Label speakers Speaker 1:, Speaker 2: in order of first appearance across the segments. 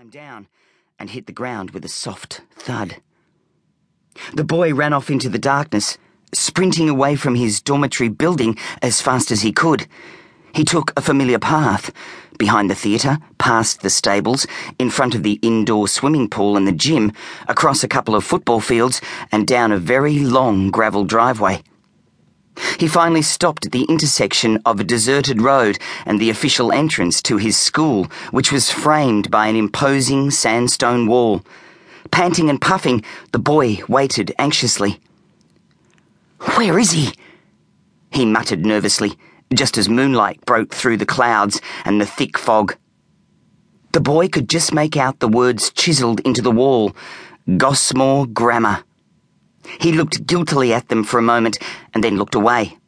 Speaker 1: climbed down and hit the ground with a soft thud. The boy ran off into the darkness, sprinting away from his dormitory building as fast as he could. He took a familiar path behind the theatre, past the stables, in front of the indoor swimming pool and the gym, across a couple of football fields, and down a very long gravel driveway. He finally stopped at the intersection of a deserted road and the official entrance to his school, which was framed by an imposing sandstone wall. Panting and puffing, the boy waited anxiously. Where is he? He muttered nervously, just as moonlight broke through the clouds and the thick fog. The boy could just make out the words chiselled into the wall Gosmore Grammar. He looked guiltily at them for a moment and then looked away.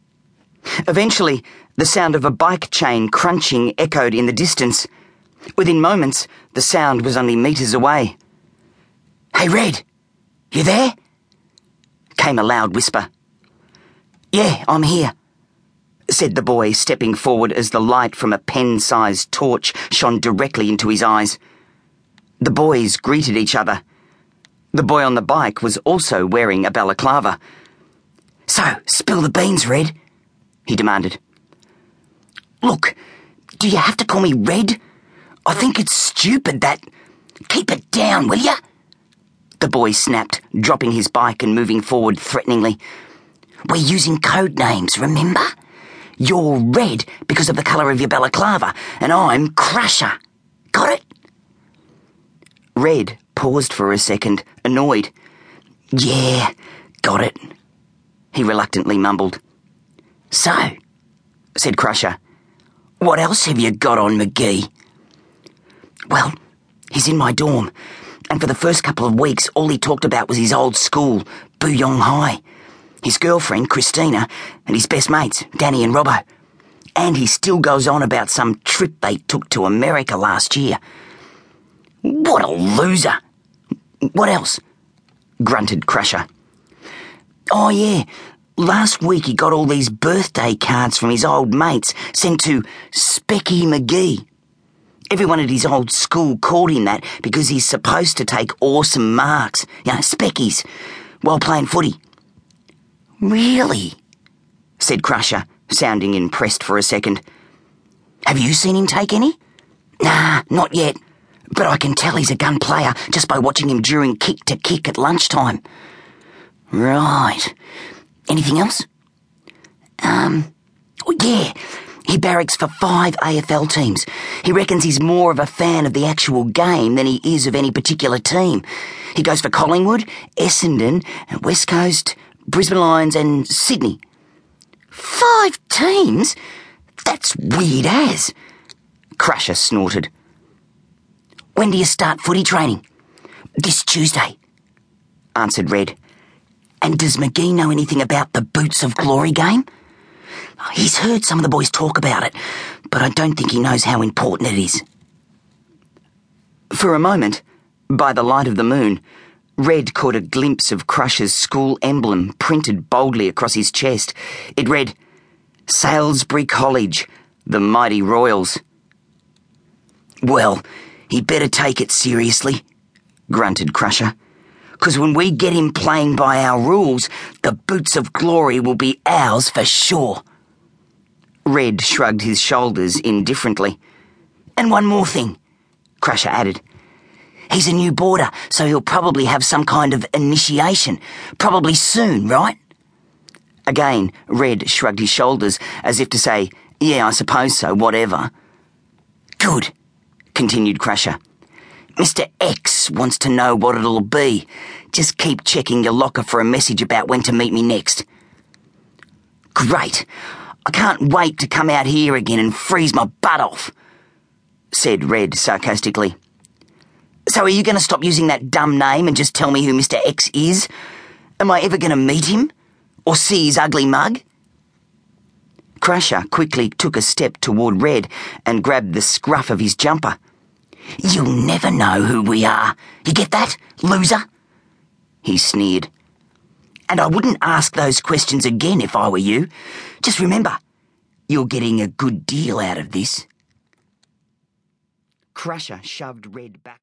Speaker 1: Eventually, the sound of a bike chain crunching echoed in the distance. Within moments, the sound was only metres away. Hey, Red, you there? came a loud whisper. Yeah, I'm here, said the boy, stepping forward as the light from a pen sized torch shone directly into his eyes. The boys greeted each other. The boy on the bike was also wearing a balaclava. So, spill the beans, Red, he demanded. Look, do you have to call me Red? I think it's stupid that. Keep it down, will ya? The boy snapped, dropping his bike and moving forward threateningly. We're using code names, remember? You're red because of the colour of your balaclava, and I'm Crusher. Got it? Red paused for a second, annoyed. Yeah, got it, he reluctantly mumbled. So, said Crusher, what else have you got on Magee? Well, he's in my dorm, and for the first couple of weeks, all he talked about was his old school, Booyong High, his girlfriend, Christina, and his best mates, Danny and Robbo. And he still goes on about some trip they took to America last year. What a loser! What else? grunted Crusher. Oh, yeah. Last week he got all these birthday cards from his old mates sent to Specky Magee. Everyone at his old school called him that because he's supposed to take awesome marks, you know, speckies, while playing footy. Really? said Crusher, sounding impressed for a second. Have you seen him take any? Nah, not yet but I can tell he's a gun player just by watching him during kick to kick at lunchtime. Right. Anything else? Um, oh, yeah. He barracks for five AFL teams. He reckons he's more of a fan of the actual game than he is of any particular team. He goes for Collingwood, Essendon, West Coast, Brisbane Lions, and Sydney. Five teams? That's weird as. Crusher snorted. When do you start footy training? This Tuesday, answered Red. And does Magee know anything about the Boots of Glory game? He's heard some of the boys talk about it, but I don't think he knows how important it is. For a moment, by the light of the moon, Red caught a glimpse of Crusher's school emblem printed boldly across his chest. It read, Salisbury College, the Mighty Royals. Well, He'd better take it seriously, grunted Crusher. Because when we get him playing by our rules, the boots of glory will be ours for sure. Red shrugged his shoulders indifferently. And one more thing, Crusher added. He's a new boarder, so he'll probably have some kind of initiation. Probably soon, right? Again, Red shrugged his shoulders as if to say, Yeah, I suppose so, whatever. Good continued Crusher. Mr. X wants to know what it'll be. Just keep checking your locker for a message about when to meet me next. Great. I can't wait to come out here again and freeze my butt off, said Red sarcastically. So are you going to stop using that dumb name and just tell me who Mr. X is? Am I ever going to meet him? Or see his ugly mug? Crusher quickly took a step toward Red and grabbed the scruff of his jumper. You'll never know who we are. You get that, loser? He sneered. And I wouldn't ask those questions again if I were you. Just remember, you're getting a good deal out of this. Crusher shoved Red back.